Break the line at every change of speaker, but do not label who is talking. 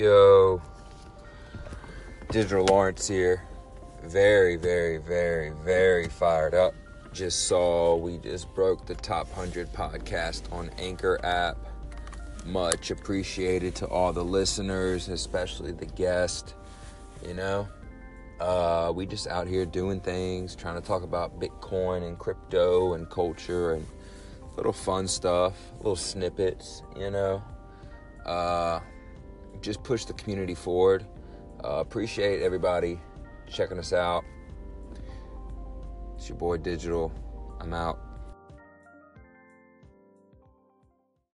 Yo, Digital Lawrence here. Very, very, very, very fired up. Just saw we just broke the top 100 podcast on Anchor app. Much appreciated to all the listeners, especially the guest. You know, uh, we just out here doing things, trying to talk about Bitcoin and crypto and culture and little fun stuff, little snippets, you know. Uh, just push the community forward. Uh, appreciate everybody checking us out. It's your boy Digital. I'm out.